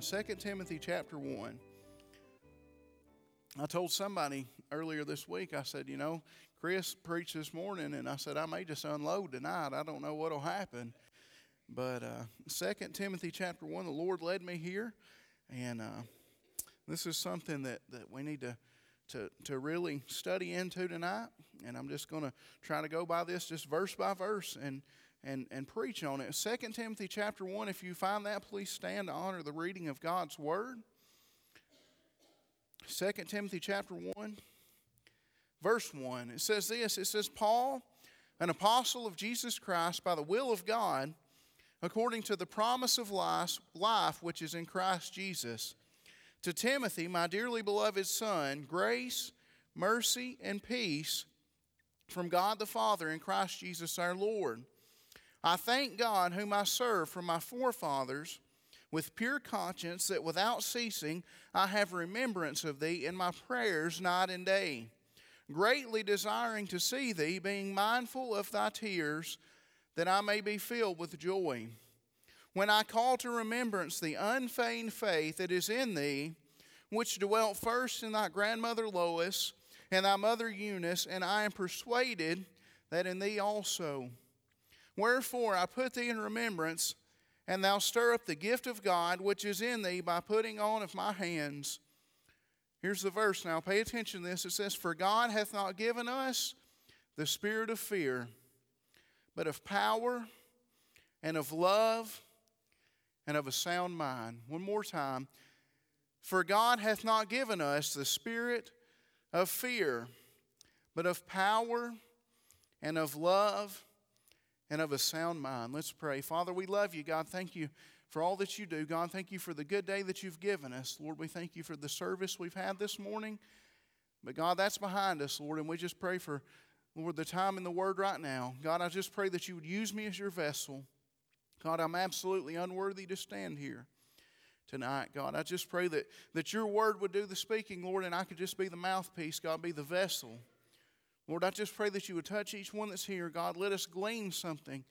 2 Timothy chapter 1. I told somebody earlier this week, I said, you know, Chris preached this morning, and I said, I may just unload tonight. I don't know what will happen. But uh, 2 Timothy chapter 1, the Lord led me here, and uh, this is something that, that we need to, to, to really study into tonight. And I'm just going to try to go by this just verse by verse and, and, and preach on it. 2 Timothy chapter 1, if you find that, please stand to honor the reading of God's word. 2 Timothy chapter 1, verse 1. It says this It says, Paul, an apostle of Jesus Christ by the will of God, according to the promise of life, life which is in Christ Jesus. To Timothy, my dearly beloved son, grace, mercy, and peace from God the Father and Christ Jesus our Lord. I thank God, whom I serve from my forefathers with pure conscience, that without ceasing I have remembrance of thee in my prayers night and day, greatly desiring to see thee, being mindful of thy tears, that I may be filled with joy. When I call to remembrance the unfeigned faith that is in thee, which dwelt first in thy grandmother Lois and thy mother Eunice, and I am persuaded that in thee also. Wherefore I put thee in remembrance and thou stir up the gift of God which is in thee by putting on of my hands. Here's the verse now. Pay attention to this. It says, For God hath not given us the spirit of fear, but of power and of love and of a sound mind. One more time. For God hath not given us the spirit of fear, but of power and of love and of a sound mind. Let's pray. Father, we love you. God, thank you for all that you do. God, thank you for the good day that you've given us. Lord, we thank you for the service we've had this morning. But God, that's behind us, Lord, and we just pray for, Lord, the time in the Word right now. God, I just pray that you would use me as your vessel. God, I'm absolutely unworthy to stand here tonight, God. I just pray that, that your Word would do the speaking, Lord, and I could just be the mouthpiece, God, be the vessel. Lord, I just pray that you would touch each one that's here. God, let us glean something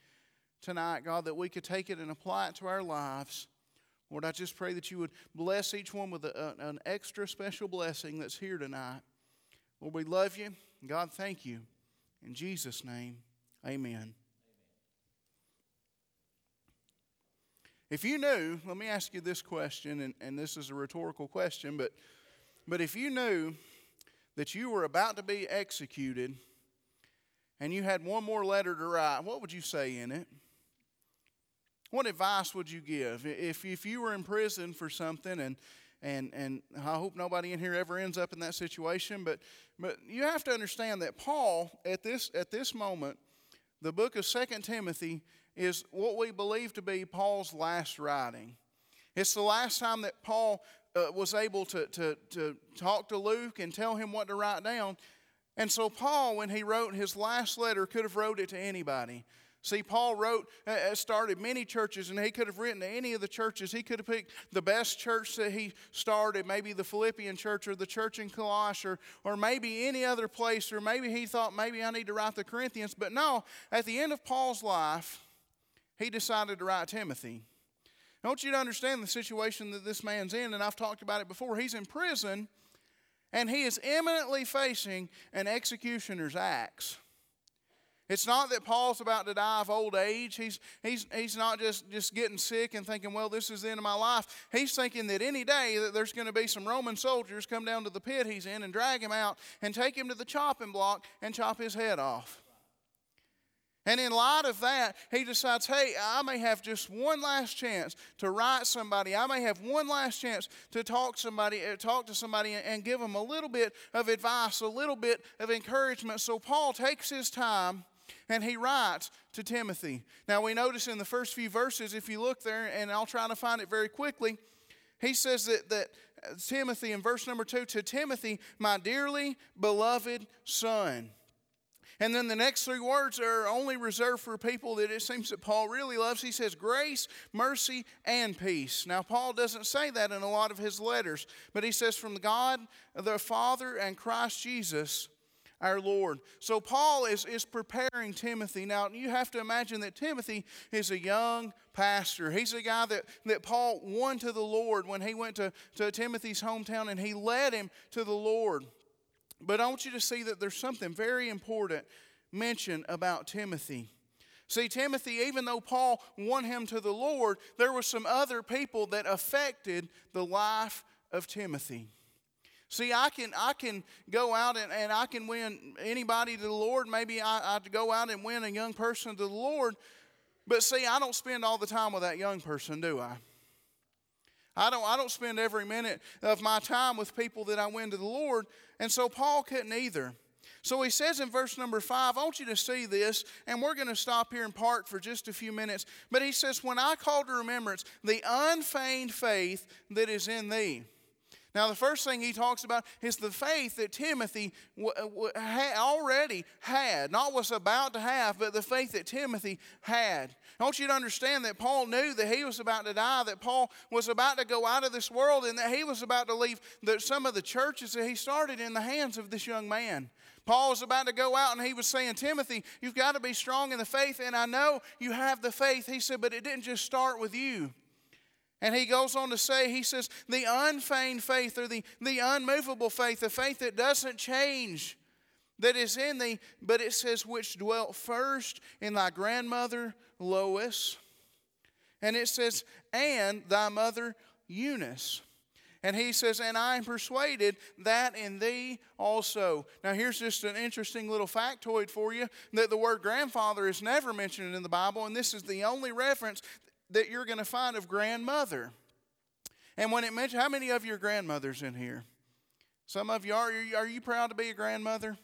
tonight, God, that we could take it and apply it to our lives. Lord, I just pray that you would bless each one with a, an extra special blessing that's here tonight. Lord, we love you. God, thank you. In Jesus' name, amen. If you knew, let me ask you this question, and, and this is a rhetorical question, but, but if you knew that you were about to be executed and you had one more letter to write, what would you say in it? What advice would you give? If, if you were in prison for something, and, and, and I hope nobody in here ever ends up in that situation, but, but you have to understand that Paul, at this, at this moment, the book of Second Timothy is what we believe to be Paul's last writing. It's the last time that Paul uh, was able to, to, to talk to Luke and tell him what to write down. And so Paul, when he wrote his last letter, could have wrote it to anybody. See, Paul wrote, uh, uh, started many churches, and he could have written to any of the churches. He could have picked the best church that he started, maybe the Philippian church or the church in Colossae, or, or maybe any other place, or maybe he thought, maybe I need to write the Corinthians. But no, at the end of Paul's life, he decided to write Timothy. I want you to understand the situation that this man's in, and I've talked about it before. He's in prison, and he is imminently facing an executioner's axe. It's not that Paul's about to die of old age. He's, he's, he's not just, just getting sick and thinking, well, this is the end of my life. He's thinking that any day that there's going to be some Roman soldiers come down to the pit he's in and drag him out and take him to the chopping block and chop his head off. And in light of that, he decides, hey, I may have just one last chance to write somebody. I may have one last chance to talk somebody, uh, talk to somebody and give them a little bit of advice, a little bit of encouragement. So Paul takes his time and he writes to Timothy. Now we notice in the first few verses, if you look there, and I'll try to find it very quickly, he says that, that Timothy, in verse number two, to Timothy, my dearly beloved son. And then the next three words are only reserved for people that it seems that Paul really loves. He says grace, mercy, and peace. Now, Paul doesn't say that in a lot of his letters, but he says, From God the Father and Christ Jesus our Lord. So Paul is, is preparing Timothy. Now, you have to imagine that Timothy is a young pastor. He's a guy that, that Paul won to the Lord when he went to, to Timothy's hometown and he led him to the Lord. But I want you to see that there's something very important mentioned about Timothy. See, Timothy, even though Paul won him to the Lord, there were some other people that affected the life of Timothy. See, I can I can go out and, and I can win anybody to the Lord. Maybe I, I go out and win a young person to the Lord. But see, I don't spend all the time with that young person, do I? I don't, I don't spend every minute of my time with people that I win to the Lord. And so Paul couldn't either. So he says in verse number five, I want you to see this, and we're going to stop here in part for just a few minutes. But he says, When I call to remembrance the unfeigned faith that is in thee. Now, the first thing he talks about is the faith that Timothy uh, already had, not was about to have, but the faith that Timothy had. I want you to understand that Paul knew that he was about to die, that Paul was about to go out of this world, and that he was about to leave the, some of the churches that he started in the hands of this young man. Paul was about to go out and he was saying, Timothy, you've got to be strong in the faith, and I know you have the faith. He said, but it didn't just start with you. And he goes on to say, he says, the unfeigned faith or the, the unmovable faith, the faith that doesn't change, that is in thee, but it says, which dwelt first in thy grandmother Lois. And it says, and thy mother Eunice. And he says, And I am persuaded that in thee also. Now, here's just an interesting little factoid for you that the word grandfather is never mentioned in the Bible, and this is the only reference that you're going to find of grandmother. And when it mentions, how many of your grandmothers in here? Some of you are. Are you proud to be a grandmother?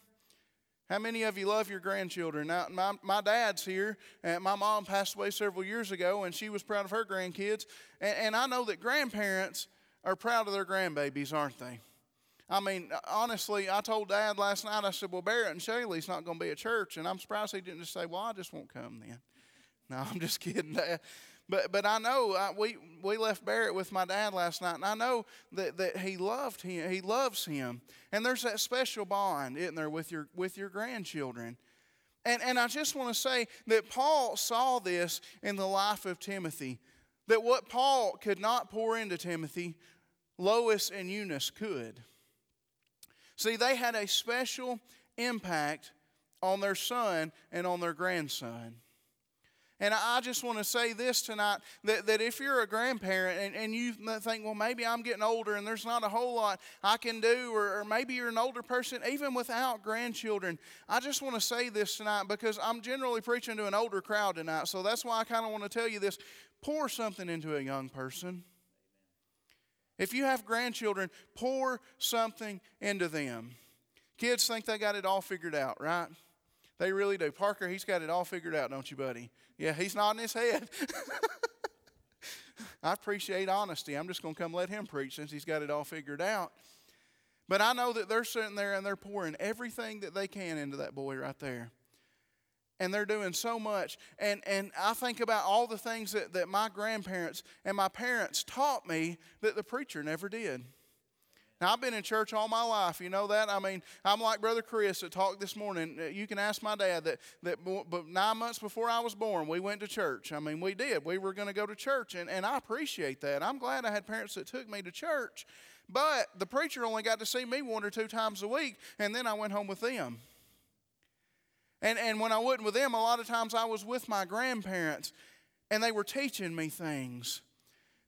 How many of you love your grandchildren? Now, my, my dad's here, and my mom passed away several years ago, and she was proud of her grandkids. And, and I know that grandparents are proud of their grandbabies, aren't they? I mean, honestly, I told Dad last night, I said, Well, Barrett and Shaylee's not going to be at church. And I'm surprised he didn't just say, Well, I just won't come then. No, I'm just kidding. But, but I know I, we, we left Barrett with my dad last night, and I know that, that he loved him. He loves him. And there's that special bond, isn't there, with your, with your grandchildren. And, and I just want to say that Paul saw this in the life of Timothy. That what Paul could not pour into Timothy, Lois and Eunice could. See, they had a special impact on their son and on their grandson. And I just want to say this tonight that, that if you're a grandparent and, and you think, well, maybe I'm getting older and there's not a whole lot I can do, or, or maybe you're an older person, even without grandchildren, I just want to say this tonight because I'm generally preaching to an older crowd tonight. So that's why I kind of want to tell you this pour something into a young person. If you have grandchildren, pour something into them. Kids think they got it all figured out, right? They really do. Parker, he's got it all figured out, don't you, buddy? Yeah, he's nodding his head. I appreciate honesty. I'm just going to come let him preach since he's got it all figured out. But I know that they're sitting there and they're pouring everything that they can into that boy right there and they're doing so much. And, and I think about all the things that, that my grandparents and my parents taught me that the preacher never did. Now, I've been in church all my life. You know that? I mean, I'm like Brother Chris that talked this morning. Uh, you can ask my dad that, that but nine months before I was born, we went to church. I mean, we did. We were going to go to church, and, and I appreciate that. I'm glad I had parents that took me to church. But the preacher only got to see me one or two times a week, and then I went home with them. And, and when I wasn't with them, a lot of times I was with my grandparents and they were teaching me things.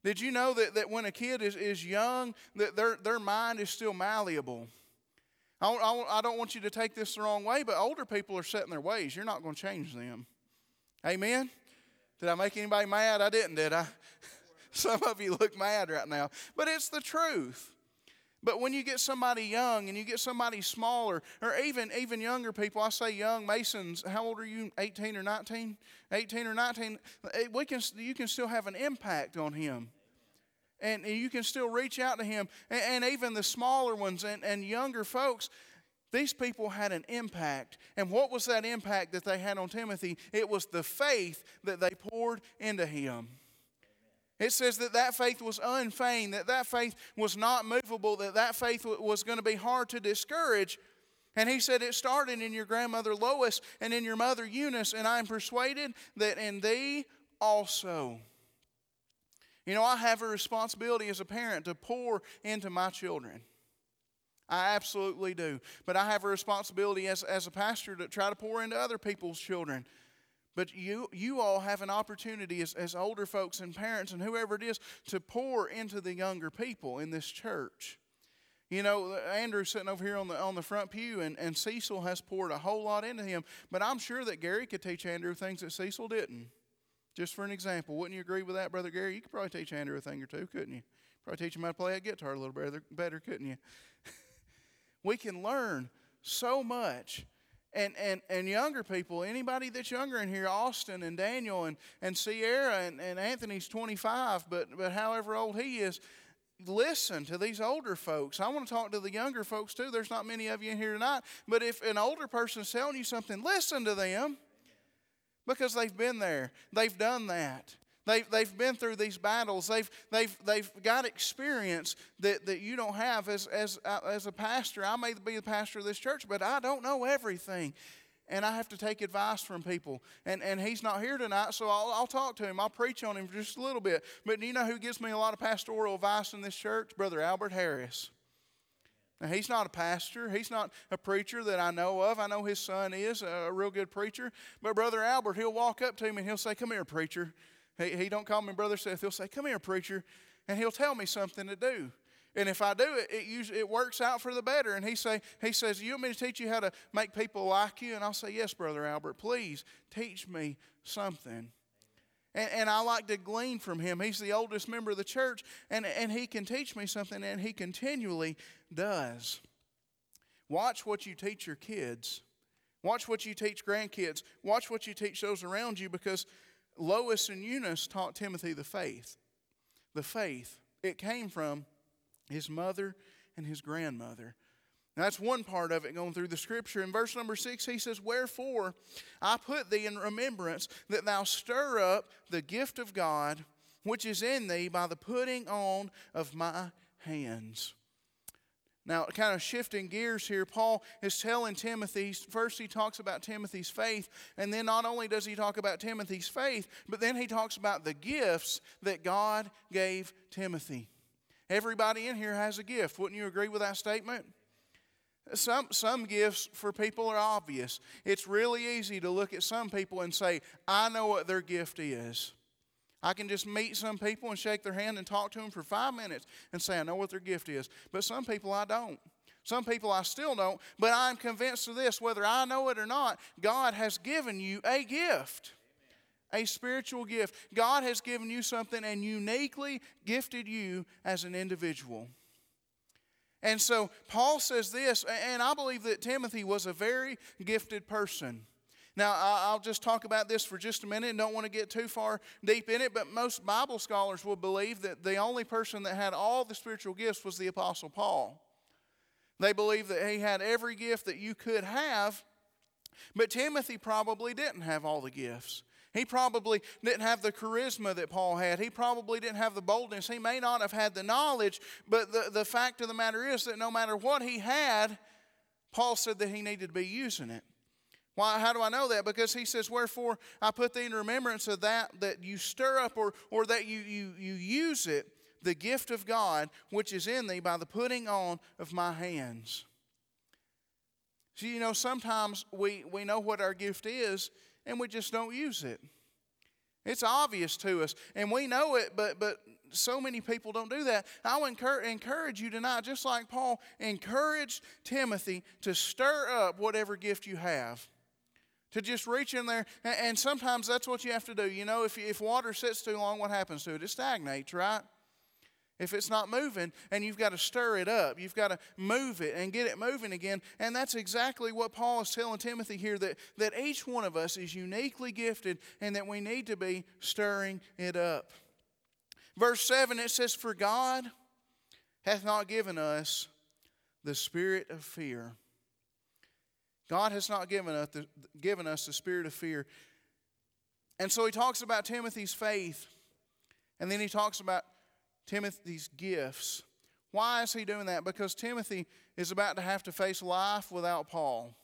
Did you know that, that when a kid is, is young, that their, their mind is still malleable? I, I, I don't want you to take this the wrong way, but older people are set in their ways. You're not going to change them. Amen? Did I make anybody mad? I didn't, did I? Some of you look mad right now. But it's the truth. But when you get somebody young and you get somebody smaller, or even even younger people, I say young Masons. How old are you? 18 or 19? 18 or 19. Eh, we can you can still have an impact on him, and you can still reach out to him. And, and even the smaller ones and, and younger folks, these people had an impact. And what was that impact that they had on Timothy? It was the faith that they poured into him. It says that that faith was unfeigned, that that faith was not movable, that that faith was going to be hard to discourage. And he said, It started in your grandmother Lois and in your mother Eunice, and I am persuaded that in thee also. You know, I have a responsibility as a parent to pour into my children. I absolutely do. But I have a responsibility as, as a pastor to try to pour into other people's children. But you, you all have an opportunity as, as older folks and parents and whoever it is to pour into the younger people in this church. You know, Andrew's sitting over here on the on the front pew, and, and Cecil has poured a whole lot into him. But I'm sure that Gary could teach Andrew things that Cecil didn't. Just for an example, wouldn't you agree with that, Brother Gary? You could probably teach Andrew a thing or two, couldn't you? Probably teach him how to play a guitar a little better, better couldn't you? we can learn so much. And, and, and younger people, anybody that's younger in here, Austin and Daniel and, and Sierra and, and Anthony's 25, but, but however old he is, listen to these older folks. I want to talk to the younger folks too. There's not many of you in here tonight, but if an older person is telling you something, listen to them because they've been there, they've done that. They've, they've been through these battles. They've, they've, they've got experience that, that you don't have as, as, uh, as a pastor. I may be the pastor of this church, but I don't know everything and I have to take advice from people. And, and he's not here tonight, so I'll, I'll talk to him. I'll preach on him just a little bit. But you know who gives me a lot of pastoral advice in this church? Brother Albert Harris. Now, he's not a pastor. He's not a preacher that I know of. I know his son is a real good preacher. But Brother Albert, he'll walk up to me and he'll say, Come here, preacher. He, he don't call me Brother Seth. He'll say, Come here, preacher. And he'll tell me something to do. And if I do it, it usually it works out for the better. And he say he says, "You want me to teach you how to make people like you?" And I'll say, "Yes, brother Albert. Please teach me something." And, and, I like to glean from him. He's the oldest member of the church, and, and he can teach me something, and he continually does. Watch what you teach your kids. Watch what you teach grandkids. Watch what you teach those around you because Lois and Eunice taught Timothy the faith. The faith. It came from his mother and his grandmother. Now, that's one part of it going through the scripture. In verse number six, he says, Wherefore I put thee in remembrance that thou stir up the gift of God which is in thee by the putting on of my hands. Now, kind of shifting gears here, Paul is telling Timothy, first he talks about Timothy's faith, and then not only does he talk about Timothy's faith, but then he talks about the gifts that God gave Timothy. Everybody in here has a gift. Wouldn't you agree with that statement? Some, some gifts for people are obvious. It's really easy to look at some people and say, I know what their gift is. I can just meet some people and shake their hand and talk to them for five minutes and say, I know what their gift is. But some people I don't. Some people I still don't. But I'm convinced of this whether I know it or not, God has given you a gift a spiritual gift. God has given you something and uniquely gifted you as an individual. And so Paul says this, and I believe that Timothy was a very gifted person. Now, I'll just talk about this for just a minute and don't want to get too far deep in it, but most Bible scholars will believe that the only person that had all the spiritual gifts was the Apostle Paul. They believe that he had every gift that you could have, but Timothy probably didn't have all the gifts. He probably didn't have the charisma that Paul had. He probably didn't have the boldness. He may not have had the knowledge, but the, the fact of the matter is that no matter what he had, Paul said that he needed to be using it. Why, how do I know that? Because he says, Wherefore I put thee in remembrance of that, that you stir up or, or that you, you, you use it, the gift of God which is in thee by the putting on of my hands. See, you know, sometimes we, we know what our gift is, and we just don't use it. It's obvious to us, and we know it, but, but so many people don't do that. I'll encourage you tonight, just like Paul encouraged Timothy to stir up whatever gift you have. To just reach in there, and sometimes that's what you have to do. You know, if, if water sits too long, what happens to it? It stagnates, right? if it's not moving and you've got to stir it up you've got to move it and get it moving again and that's exactly what paul is telling timothy here that, that each one of us is uniquely gifted and that we need to be stirring it up verse 7 it says for god hath not given us the spirit of fear god has not given us the, given us the spirit of fear and so he talks about timothy's faith and then he talks about Timothy's gifts, Why is he doing that? Because Timothy is about to have to face life without Paul.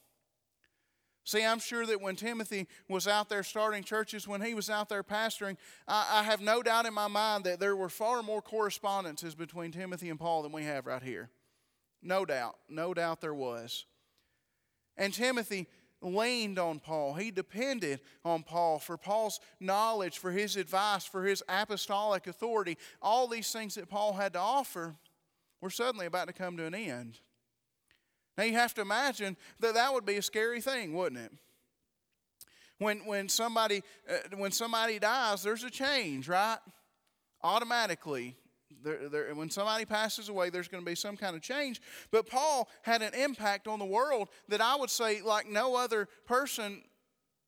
See, I'm sure that when Timothy was out there starting churches, when he was out there pastoring, I, I, have no doubt in my mind that there were far more correspondences between Timothy and Paul than we have right here. No doubt. No doubt there was. And Timothy leaned on Paul. He depended on Paul for Paul's knowledge, for his advice, for his apostolic authority. All these things that Paul had to offer were suddenly about to come to an end. Now you have to imagine that that would be a scary thing, wouldn't it? When, when, somebody, uh, when somebody dies, there's a change, right? Automatically. There, there, when somebody passes away, there's going to be some kind of change. But Paul had an impact on the world that I would say, like no other person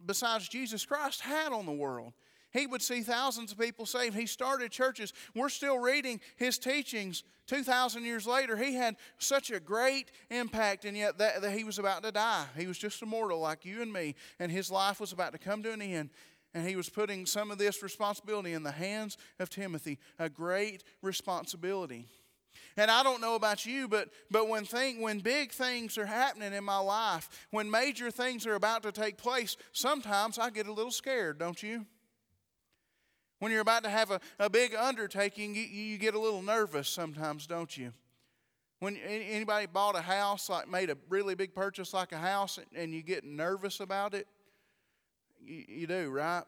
besides Jesus Christ had on the world. He would see thousands of people saved. He started churches. We're still reading his teachings 2,000 years later. He had such a great impact, and yet that, that he was about to die. He was just a mortal like you and me, and his life was about to come to an end. And he was putting some of this responsibility in the hands of Timothy, a great responsibility. And I don't know about you, but, but when, thing, when big things are happening in my life, when major things are about to take place, sometimes I get a little scared, don't you? When you're about to have a, a big undertaking, you, you get a little nervous sometimes, don't you? When anybody bought a house, like made a really big purchase like a house, and you get nervous about it, you, you do, right?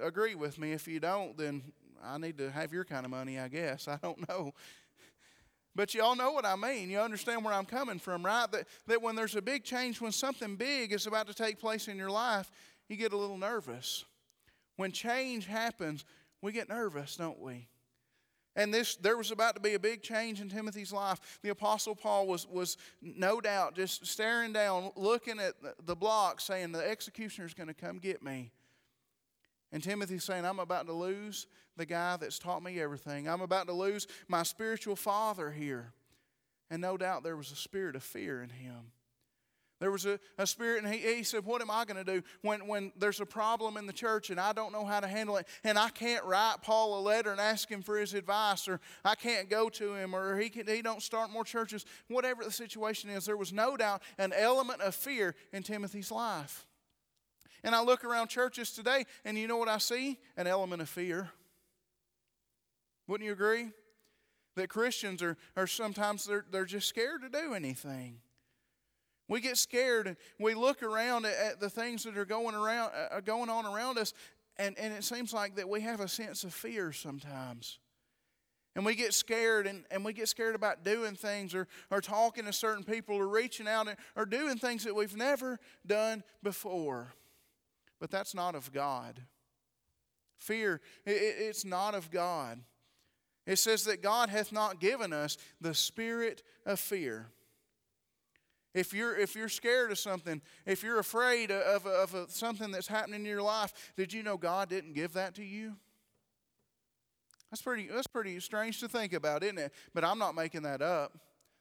Agree with me. If you don't, then I need to have your kind of money, I guess. I don't know. But you all know what I mean. You understand where I'm coming from, right? That, that when there's a big change, when something big is about to take place in your life, you get a little nervous. When change happens, we get nervous, don't we? And this, there was about to be a big change in Timothy's life. The Apostle Paul was, was no doubt just staring down, looking at the block, saying, The executioner's going to come get me. And Timothy's saying, I'm about to lose the guy that's taught me everything. I'm about to lose my spiritual father here. And no doubt there was a spirit of fear in him. There was a, a spirit, and he, he said, What am I going to do when, when there's a problem in the church and I don't know how to handle it? And I can't write Paul a letter and ask him for his advice, or I can't go to him, or he, can, he don't start more churches. Whatever the situation is, there was no doubt an element of fear in Timothy's life. And I look around churches today, and you know what I see? An element of fear. Wouldn't you agree? That Christians are, are sometimes they're, they're just scared to do anything. We get scared and we look around at, the things that are going around uh, going on around us, and, and it seems like that we have a sense of fear sometimes. And we get scared and, and we get scared about doing things or, or talking to certain people or reaching out and, or doing things that we've never done before. But that's not of God. Fear, it, it's not of God. It says that God hath not given us the spirit of fear. If you're, if you're scared of something, if you're afraid of, of, of something that's happening in your life, did you know God didn't give that to you? That's pretty, that's pretty strange to think about, isn't it? But I'm not making that up.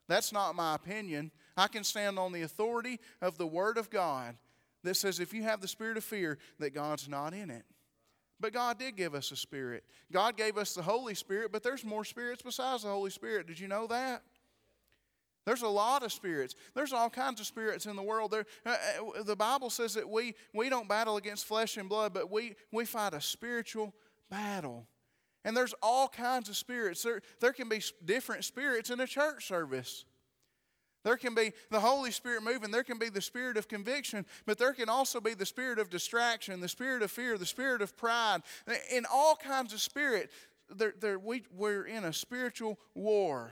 That's not my opinion. I can stand on the authority of the Word of God that says if you have the spirit of fear, that God's not in it. But God did give us a spirit. God gave us the Holy Spirit, but there's more spirits besides the Holy Spirit. Did you know that? There's a lot of spirits. There's all kinds of spirits in the world. There, uh, uh, the Bible says that we, we don't battle against flesh and blood, but we, we fight a spiritual battle. And there's all kinds of spirits. There, there can be different spirits in a church service. There can be the Holy Spirit moving. There can be the spirit of conviction, but there can also be the spirit of distraction, the spirit of fear, the spirit of pride. In all kinds of spirit, there, there, we, we're in a spiritual war.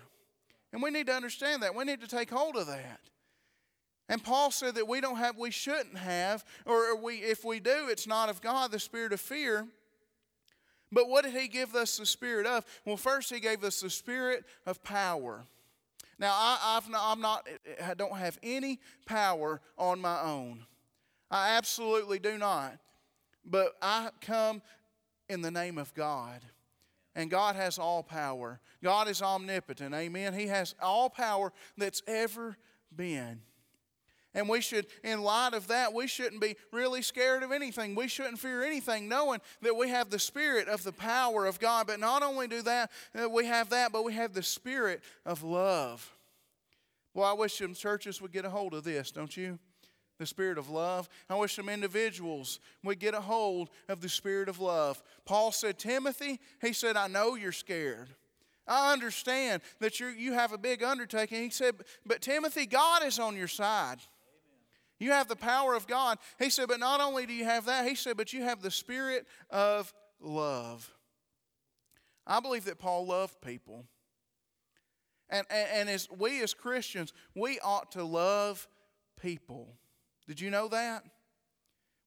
And we need to understand that. We need to take hold of that. And Paul said that we don't have, we shouldn't have, or we, if we do, it's not of God, the spirit of fear. But what did he give us the spirit of? Well, first he gave us the spirit of power. Now, I, I've not, I'm not, I don't have any power on my own. I absolutely do not. But I come in the name of God. And God has all power. God is omnipotent. Amen. He has all power that's ever been. And we should, in light of that, we shouldn't be really scared of anything. We shouldn't fear anything, knowing that we have the Spirit of the power of God. But not only do that, uh, we have that, but we have the Spirit of love. Well, I wish some churches would get a hold of this, don't you? The Spirit of love. I wish some individuals would get a hold of the Spirit of love. Paul said, Timothy, he said, I know you're scared. I understand that you you have a big undertaking. He said, but Timothy, God is on your side. You have the power of God. He said, but not only do you have that, he said, but you have the spirit of love. I believe that Paul loved people. And, and, and as we as Christians, we ought to love people. Did you know that?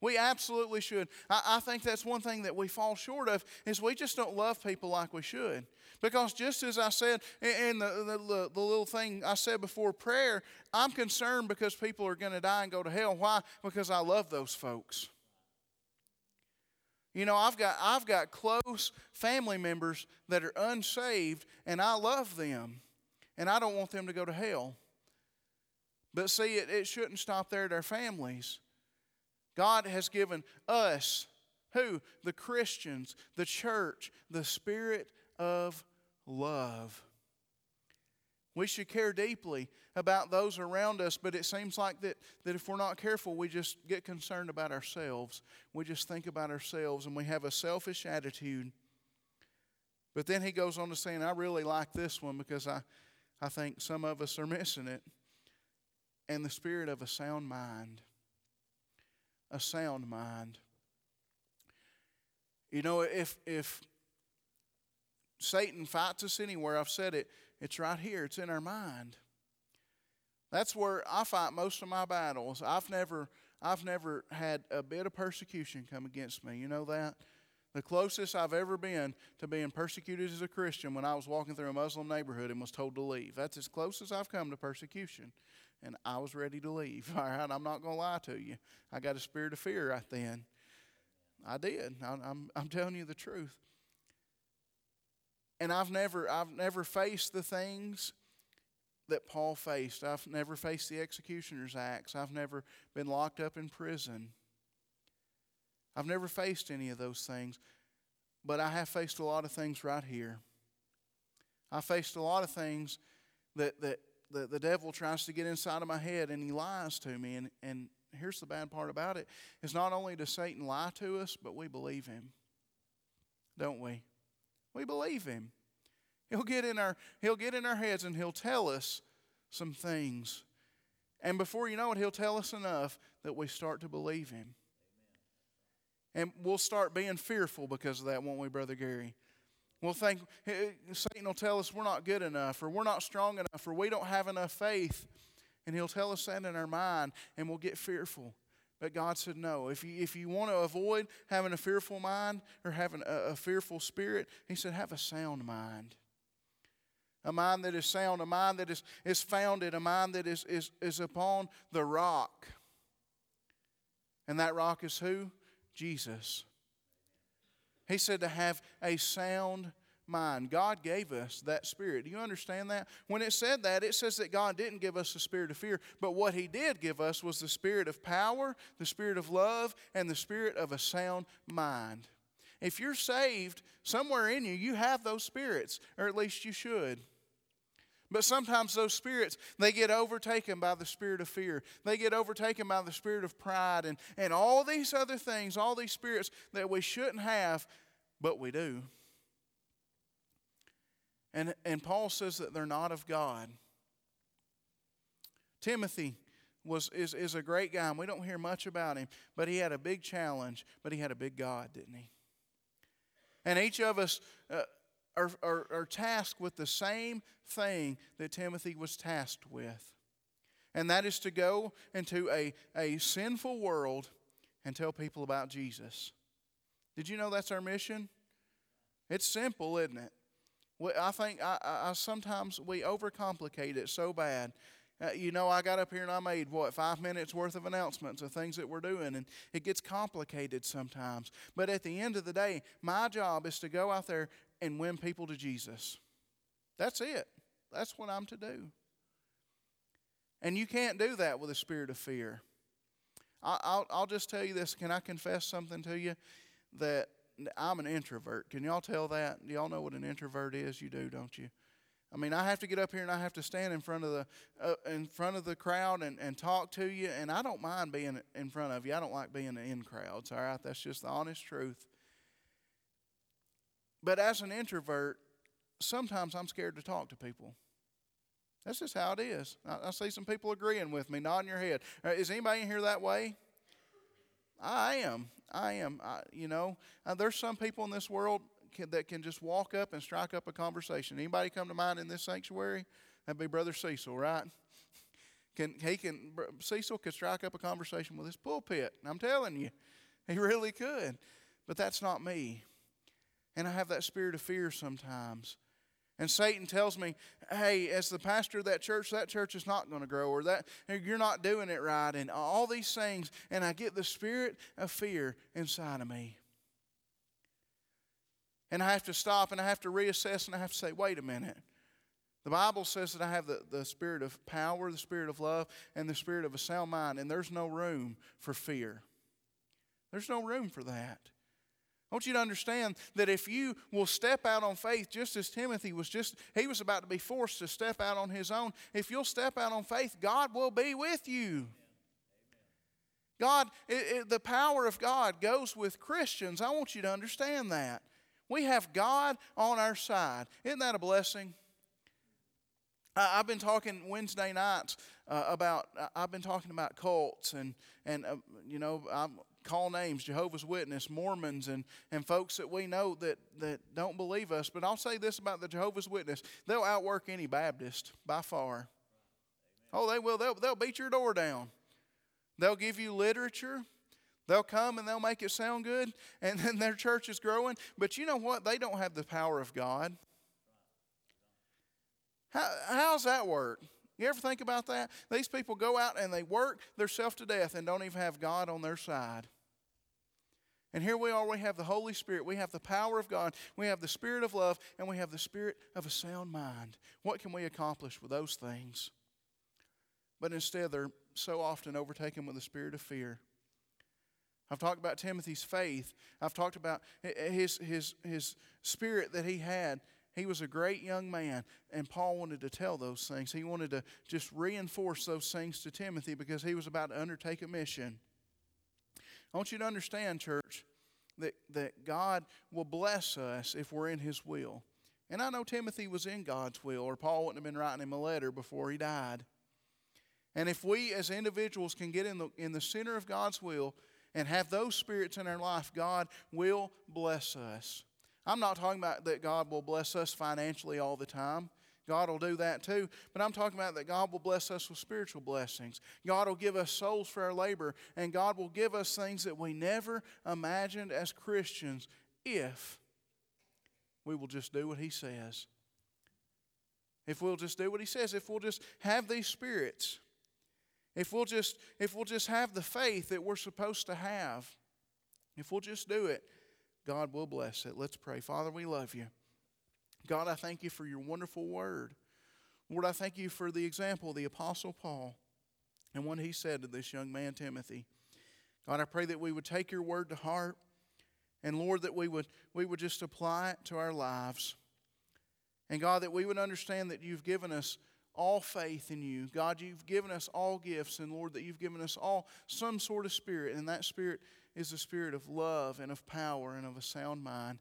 We absolutely should. I, I, think that's one thing that we fall short of is we just don't love people like we should. Because just as I said in the, the, the little thing I said before prayer, I'm concerned because people are going to die and go to hell. Why? Because I love those folks. You know, I've got, I've got close family members that are unsaved, and I love them, and I don't want them to go to hell. But see, it, it shouldn't stop there at our families. God has given us, who? The Christians, the church, the Spirit of love. We should care deeply about those around us, but it seems like that, that if we're not careful, we just get concerned about ourselves. We just think about ourselves and we have a selfish attitude. But then he goes on to say, and I really like this one because I, I think some of us are missing it. And the spirit of a sound mind. A sound mind. You know, if, if Satan fights us anywhere. I've said it. It's right here. It's in our mind. That's where I fight most of my battles. I've never I've never had a bit of persecution come against me. You know that? The closest I've ever been to being persecuted as a Christian when I was walking through a Muslim neighborhood and was told to leave. That's as close as I've come to persecution. And I was ready to leave. All right, I'm not going to lie to you. I got a spirit of fear right then. I did. I'm, I'm telling you the truth and I've never I've never faced the things that Paul faced. I've never faced the executioner's axe. I've never been locked up in prison. I've never faced any of those things. But I have faced a lot of things right here. I faced a lot of things that, that the, the devil tries to get inside of my head and he lies to me. And, and here's the bad part about it is not only does Satan lie to us, but we believe him. Don't we? We believe him. He'll get in our he'll get in our heads and he'll tell us some things. And before you know it, he'll tell us enough that we start to believe him. And we'll start being fearful because of that, won't we, Brother Gary? We'll think Satan will tell us we're not good enough, or we're not strong enough, or we don't have enough faith. And he'll tell us that in our mind, and we'll get fearful. But God said, no. If you, if you want to avoid having a fearful mind or having a, a fearful spirit, He said, have a sound mind. A mind that is sound, a mind that is, is founded, a mind that is, is, is upon the rock. And that rock is who? Jesus. He said to have a sound mind. God gave us that spirit. Do you understand that? When it said that, it says that God didn't give us a spirit of fear, but what He did give us was the spirit of power, the spirit of love, and the spirit of a sound mind. If you're saved, somewhere in you, you have those spirits, or at least you should. But sometimes those spirits, they get overtaken by the spirit of fear. They get overtaken by the spirit of pride and, and all these other things, all these spirits that we shouldn't have, but we do. And, and Paul says that they're not of God. Timothy was, is, is a great guy, and we don't hear much about him, but he had a big challenge, but he had a big God, didn't he? And each of us uh, are, are, are tasked with the same thing that Timothy was tasked with. And that is to go into a, a sinful world and tell people about Jesus. Did you know that's our mission? It's simple, isn't it? I think I, I, sometimes we overcomplicate it so bad. Uh, you know, I got up here and I made what five minutes worth of announcements of things that we're doing, and it gets complicated sometimes. But at the end of the day, my job is to go out there and win people to Jesus. That's it. That's what I'm to do. And you can't do that with a spirit of fear. I'll, I'll just tell you this. Can I confess something to you? That I'm an introvert. Can y'all tell that? Do y'all know what an introvert is? You do, don't you? I mean, I have to get up here and I have to stand in front of the uh, in front of the crowd and, and talk to you, and I don't mind being in front of you. I don't like being in crowds. All right, that's just the honest truth. But as an introvert, sometimes I'm scared to talk to people. That's just how it is. I, I see some people agreeing with me, nodding your head. Uh, is anybody in here that way? I am. I am. I, you know, uh, there's some people in this world can, that can just walk up and strike up a conversation. Anybody come to mind in this sanctuary? That'd be Brother Cecil, right? Can he can Cecil could strike up a conversation with his pulpit. I'm telling you, he really could. But that's not me. And I have that spirit of fear sometimes. And Satan tells me, hey, as the pastor of that church, that church is not going to grow, or that you're not doing it right, and all these things. And I get the spirit of fear inside of me. And I have to stop and I have to reassess and I have to say, wait a minute. The Bible says that I have the, the spirit of power, the spirit of love, and the spirit of a sound mind, and there's no room for fear. There's no room for that. I want you to understand that if you will step out on faith, just as Timothy was just, he was about to be forced to step out on his own. If you'll step out on faith, God will be with you. God, it, it, the power of God goes with Christians. I want you to understand that. We have God on our side. Isn't that a blessing? I've been talking Wednesday nights uh, about. I've been talking about cults and and uh, you know I call names Jehovah's Witness, Mormons, and and folks that we know that that don't believe us. But I'll say this about the Jehovah's Witness: they'll outwork any Baptist by far. Oh, they will. They'll they'll beat your door down. They'll give you literature. They'll come and they'll make it sound good, and then their church is growing. But you know what? They don't have the power of God. How, how's that work? You ever think about that? These people go out and they work themselves to death and don't even have God on their side. And here we are, we have the Holy Spirit, we have the power of God, we have the Spirit of love, and we have the Spirit of a sound mind. What can we accomplish with those things? But instead, they're so often overtaken with the spirit of fear. I've talked about Timothy's faith. I've talked about his, his, his spirit that he had. He was a great young man, and Paul wanted to tell those things. He wanted to just reinforce those things to Timothy because he was about to undertake a mission. I want you to understand, church, that, that God will bless us if we're in his will. And I know Timothy was in God's will, or Paul wouldn't have been writing him a letter before he died. And if we as individuals can get in the, in the center of God's will, and have those spirits in our life, God will bless us. I'm not talking about that God will bless us financially all the time. God will do that too. But I'm talking about that God will bless us with spiritual blessings. God will give us souls for our labor, and God will give us things that we never imagined as Christians if we will just do what He says. If we'll just do what He says, if we'll just have these spirits. If we'll just if we'll just have the faith that we're supposed to have, if we'll just do it, God will bless it. Let's pray. Father, we love you. God, I thank you for your wonderful word. Lord, I thank you for the example of the Apostle Paul and what he said to this young man, Timothy. God, I pray that we would take your word to heart. And Lord, that we would, we would just apply it to our lives. And God, that we would understand that you've given us all faith in you. God, you've given us all gifts, and Lord, that you've given us all some sort of spirit, and that spirit is a spirit of love and of power and of a sound mind.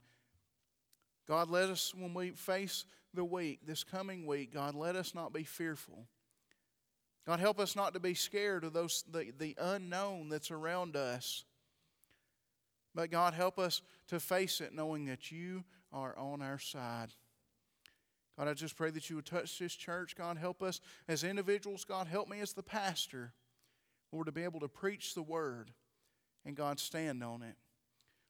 God, let us, when we face the week, this coming week, God, let us not be fearful. God, help us not to be scared of those the, the unknown that's around us. But God, help us to face it knowing that you are on our side. God, I just pray that you would touch this church. God, help us as individuals. God, help me as the pastor, Lord, to be able to preach the word and God, stand on it.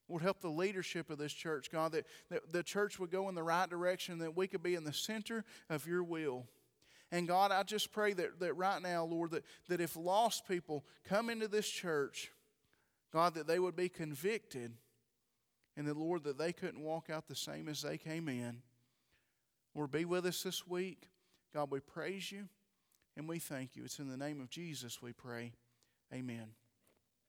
Lord, help the leadership of this church, God, that, that the church would go in the right direction, that we could be in the center of your will. And God, I just pray that, that right now, Lord, that, that if lost people come into this church, God, that they would be convicted, and that, Lord, that they couldn't walk out the same as they came in. Lord, be with us this week. God, we praise you. And we thank you. It's in the name of Jesus we pray. Amen.